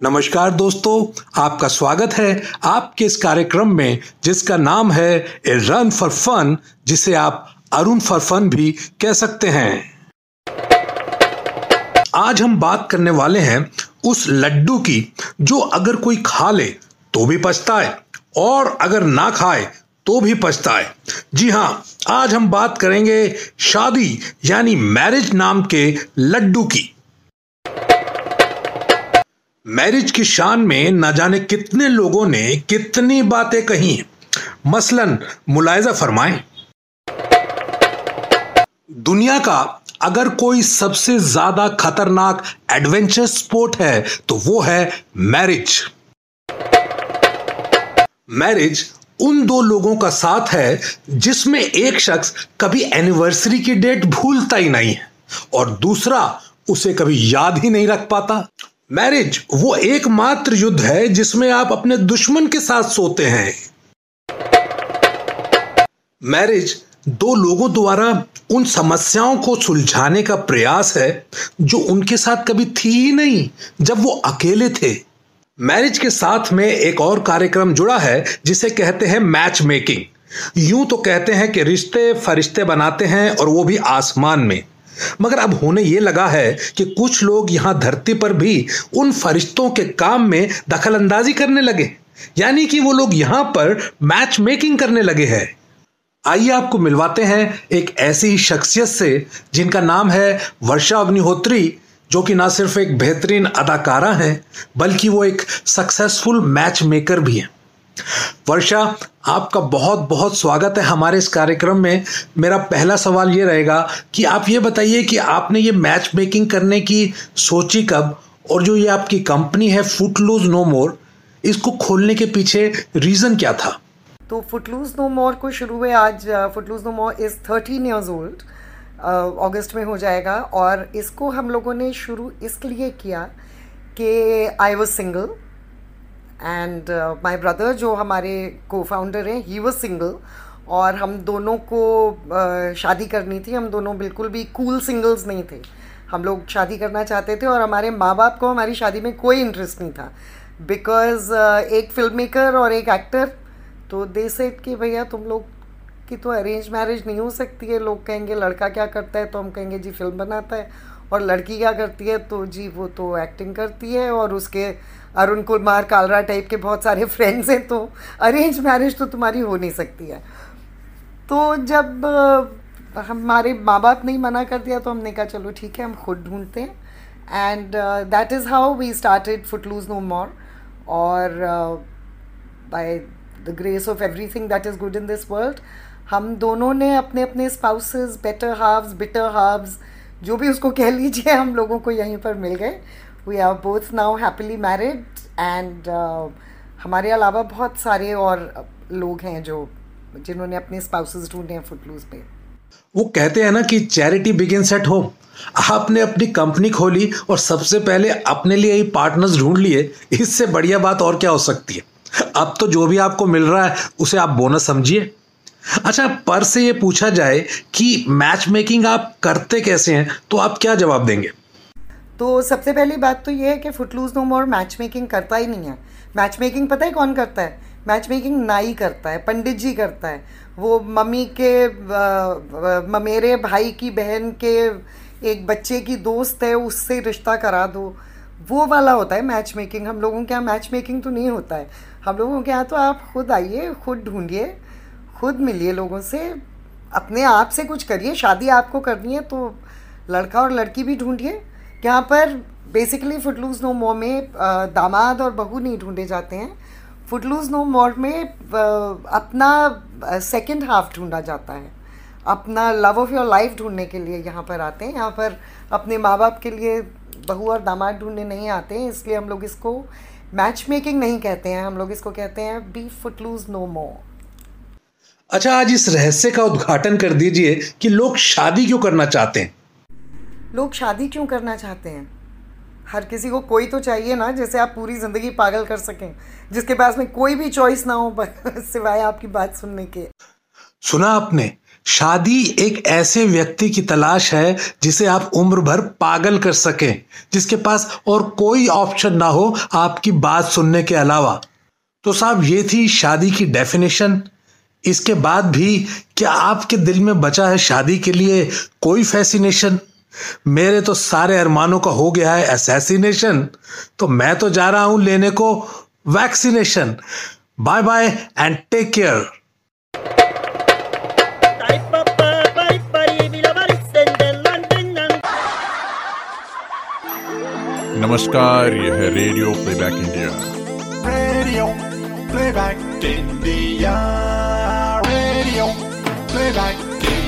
नमस्कार दोस्तों, आपका स्वागत है आपके इस कार्यक्रम में, जिसका नाम है ए रन फॉर फन, जिसे आप अरुण फॉर फन भी कह सकते हैं। आज हम बात करने वाले हैं उस लड्डू की, जो अगर कोई खा ले तो भी पछताए, और अगर ना खाए तो भी पछताए। जी हाँ आज हम बात करेंगे शादी, यानी मैरिज नाम के लड्डू की। मैरिज की शान में न जाने कितने लोगों ने कितनी बातें कही हैं। मसलन, मुलायजा फरमाएँ। दुनिया का अगर कोई सबसे ज़्यादा खतरनाक एडवेंचर स्पोर्ट है तो वो है मैरिज मैरिज उन दो लोगों का साथ है, जिसमें एक शख्स कभी एनिवर्सरी की डेट भूलता ही नहीं है, और दूसरा उसे कभी याद ही नहीं रख पाता। मैरिज वो एकमात्र युद्ध है जिसमें आप अपने दुश्मन के साथ सोते हैं। मैरिज दो लोगों द्वारा उन समस्याओं को सुलझाने का प्रयास है जो उनके साथ कभी थी ही नहीं, जब वो अकेले थे। मैरिज के साथ में एक और कार्यक्रम जुड़ा है, जिसे कहते हैं मैच मेकिंग यूँ तो कहते हैं कि रिश्ते फरिश्ते बनाते हैं और वो भी आसमान में। मगर अब होने ये लगा है कि कुछ लोग यहाँ धरती पर भी उन फरिश्तों के काम में दखल अंदाजी करने लगे। यानी कि वो लोग यहाँ पर मैच मेकिंग करने लगे हैं। आइए आपको मिलवाते हैं एक ऐसी शख्सियत से, जिनका नाम है वर्षा अग्निहोत्री जो कि ना सिर्फ़ एक बेहतरीन अदाकारा हैं, बल्कि वो एक सक्सेसफुल मैच मेकर भी हैं। वर्षा, आपका बहुत बहुत स्वागत है हमारे इस कार्यक्रम में। मेरा पहला सवाल ये रहेगा कि आप ये बताइए कि आपने ये मैच मेकिंग करने की सोची कब? और जो ये आपकी कंपनी है फुटलूज नो मोर इसको खोलने के पीछे रीज़न क्या था? तो फुटलूज नो मोर को शुरू हुए आज Footloose no more is thirteen years old अगस्त में हो जाएगा। और इसको हम लोगों ने शुरू इसलिए किया कि I was single and my brother जो हमारे को फाउंडर हैं ही वॉज़ सिंगल और हम दोनों को uh, शादी करनी थी. हम दोनों बिल्कुल भी कूल cool सिंगल्स नहीं थे. हम लोग शादी करना चाहते थे और हमारे माँ बाप को हमारी शादी में कोई इंटरेस्ट नहीं था. बिकॉज़ uh, एक फ़िल्म मेकर और एक एक्टर तो दे सेट कि भैया तुम लोग की तो अरेंज मैरिज नहीं हो सकती है। लोग कहेंगे, लड़का क्या करता है? तो हम कहेंगे, जी फ़िल्म बनाता है। और लड़की क्या करती है? तो जी, वो तो एक्टिंग करती है और उसके अरुण कुमार कालरा टाइप के बहुत सारे फ्रेंड्स हैं। तो अरेंज मैरिज तो तुम्हारी हो नहीं सकती है। तो जब हमारे माँ बाप नहीं मना कर दिया तो हमने कहा, चलो ठीक है, हम खुद ढूंढते हैं। And that is how we started foot loose no more और by the grace of everything that is good in this world हम दोनों ने अपने अपने spouses better halves bitter halves जो भी उसको कह लीजिए, हम लोगों को यहीं पर मिल गए। We are both now happily married and हमारे अलावा बहुत सारे और लोग हैं जो, जिन्होंने अपने स्पाउसेस ढूंढे हैं फुटलूज पे। वो कहते हैं ना कि चैरिटी बिगिन सेट होम आपने अपनी कंपनी खोली और सबसे पहले अपने लिए ही पार्टनर्स ढूंढ लिए, इससे बढ़िया बात और क्या हो सकती है? अब तो जो भी आपको मिल रहा है, उसे आप बोनस समझिए। अच्छा पर से ये पूछा जाए कि मैच मेकिंग आप करते कैसे हैं तो आप क्या जवाब देंगे? तो सबसे पहली बात तो ये है कि Footloose no more match making करता ही नहीं है। मैच मेकिंग पता है कौन करता है? मैच मेकिंग नाई करता है, पंडित जी करता है। वो मम्मी के मेरे भाई की बहन के एक बच्चे की दोस्त है, उससे रिश्ता करा दो। वो वाला होता है मैच मेकिंग हम लोगों के यहाँ मैच मेकिंग तो नहीं होता है। हम लोगों के यहाँ तो आप खुद आइए, खुद ढूंढिए। खुद मिलिए लोगों से, अपने आप से कुछ करिए, शादी आपको करनी है तो लड़का और लड़की भी ढूंढिए। यहाँ पर बेसिकली फुटलूज नो मोर में दामाद और बहू नहीं ढूंढे जाते हैं। फुटलूज नो मोर में अपना सेकंड हाफ़ ढूंढा जाता है। अपना लव ऑफ़ योर लाइफ ढूँढने के लिए यहाँ पर आते हैं। यहाँ पर अपने माँ बाप के लिए बहू और दामाद ढूँढने नहीं आते हैं, इसलिए हम लोग इसको मैच मेकिंग नहीं कहते हैं। हम लोग इसको कहते हैं बी फुटलूज नो मोर अच्छा आज इस रहस्य का उद्घाटन कर दीजिए कि लोग शादी क्यों करना चाहते हैं? लोग शादी क्यों करना चाहते हैं? हर किसी को कोई तो चाहिए ना जैसे आप पूरी ज़िंदगी पागल कर सकें जिसके पास में कोई भी चॉइस ना हो सिवाय आपकी बात सुनने के। सुना आपने? शादी एक ऐसे व्यक्ति की तलाश है जिसे आप उम्र भर पागल कर सकें जिसके पास और कोई ऑप्शन ना हो आपकी बात सुनने के अलावा। तो साहब ये थी शादी की डेफिनेशन इसके बाद भी क्या आपके दिल में बचा है शादी के लिए कोई फैसिनेशन मेरे तो सारे अरमानों का हो गया है असैसिनेशन तो मैं तो जा रहा हूँ लेने को vaccination bye bye and take care नमस्कार यह है radio playback India Radio Playback India. play like